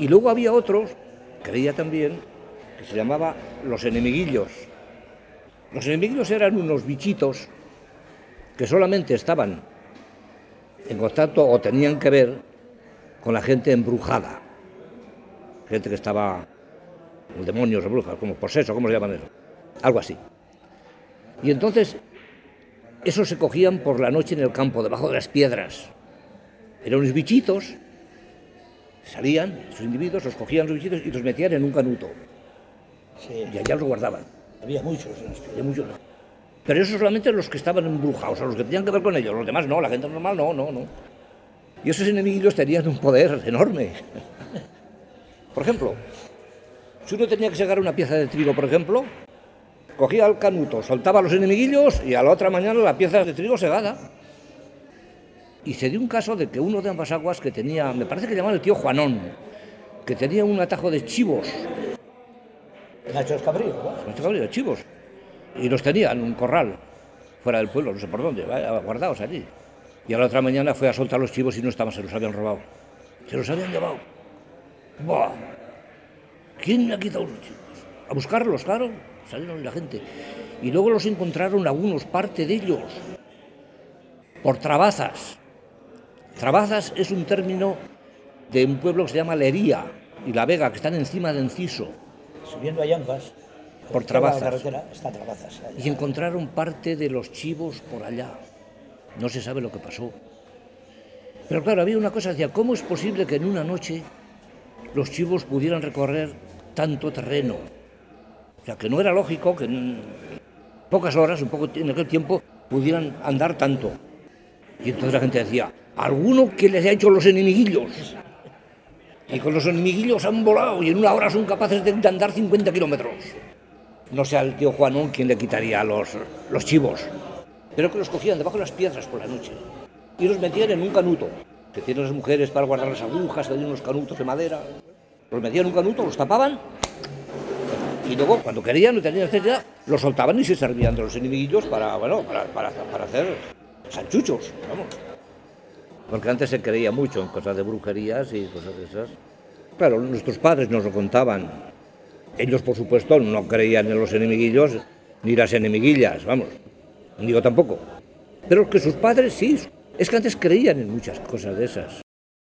Y luego había otros, creía también, que se llamaba los enemiguillos. Los enemiguillos eran unos bichitos que solamente estaban en contacto o tenían que ver con la gente embrujada. Gente que estaba, demonios o brujas, como poseso, ¿cómo se llaman eso? Algo así. Y entonces, esos se cogían por la noche en el campo, debajo de las piedras. Eran unos bichitos, salían, esos individuos, los cogían los bichitos y los metían en un canuto. Y allá los guardaban. Había muchos. Había muchos. Pero esos solamente los que estaban embrujados, o los que tenían que ver con ellos. Los demás no, la gente normal no, no, no. Y esos enemigos tenían un poder enorme. Por ejemplo, si uno tenía que sacar una pieza de trigo, por ejemplo, cogía el canuto, soltaba a los enemiguillos y a la otra mañana la pieza de trigo segada. Y se dio un caso de que uno de ambas aguas que tenía, me parece que llamaban el tío Juanón, que tenía un atajo de chivos. Cabríos, Nachos cabríos, chivos. Y los tenía en un corral, fuera del pueblo, no sé por dónde, guardados allí. Y a la otra mañana fue a soltar los chivos y no estaban, se los habían robado. Se los habían llevado. ¡Buah! ¿Quién ha quitado los chivos? A buscarlos, claro. Salieron la gente. Y luego los encontraron algunos, parte de ellos, por trabazas. Trabazas es un término de un pueblo que se llama Lería y La Vega, que están encima de Enciso. Subiendo a Llancas. Por Trabazas. está Trabazas. Y encontraron parte de los chivos por allá. No se sabe lo que pasó. Pero claro, había una cosa, decía, ¿cómo es posible que en una noche los chivos pudieran recorrer tanto terreno? O sea, que no era lógico que en pocas horas, un poco en aquel tiempo, pudieran andar tanto. Y entonces la gente decía, alguno que les ha hecho los enemiguillos. Y con los enemiguillos han volado y en una hora son capaces de andar 50 kilómetros. No sea el tío Juanón quien le quitaría los, los chivos pero que los cogían debajo de las piedras por la noche y los metían en un canuto, que tienen las mujeres para guardar las agujas, tenían unos canutos de madera. Los metían en un canuto, los tapaban y luego, cuando querían, no tenían necesidad, los soltaban y se servían de los enemiguillos para, bueno, para, para hacer sanchuchos, vamos. Porque antes se creía mucho en cosas de brujerías y cosas de esas. Claro, nuestros padres nos lo contaban. Ellos, por supuesto, no creían en los enemiguillos ni las enemiguillas, vamos digo tampoco. Pero que sus padres sí. Es que antes creían en muchas cosas de esas.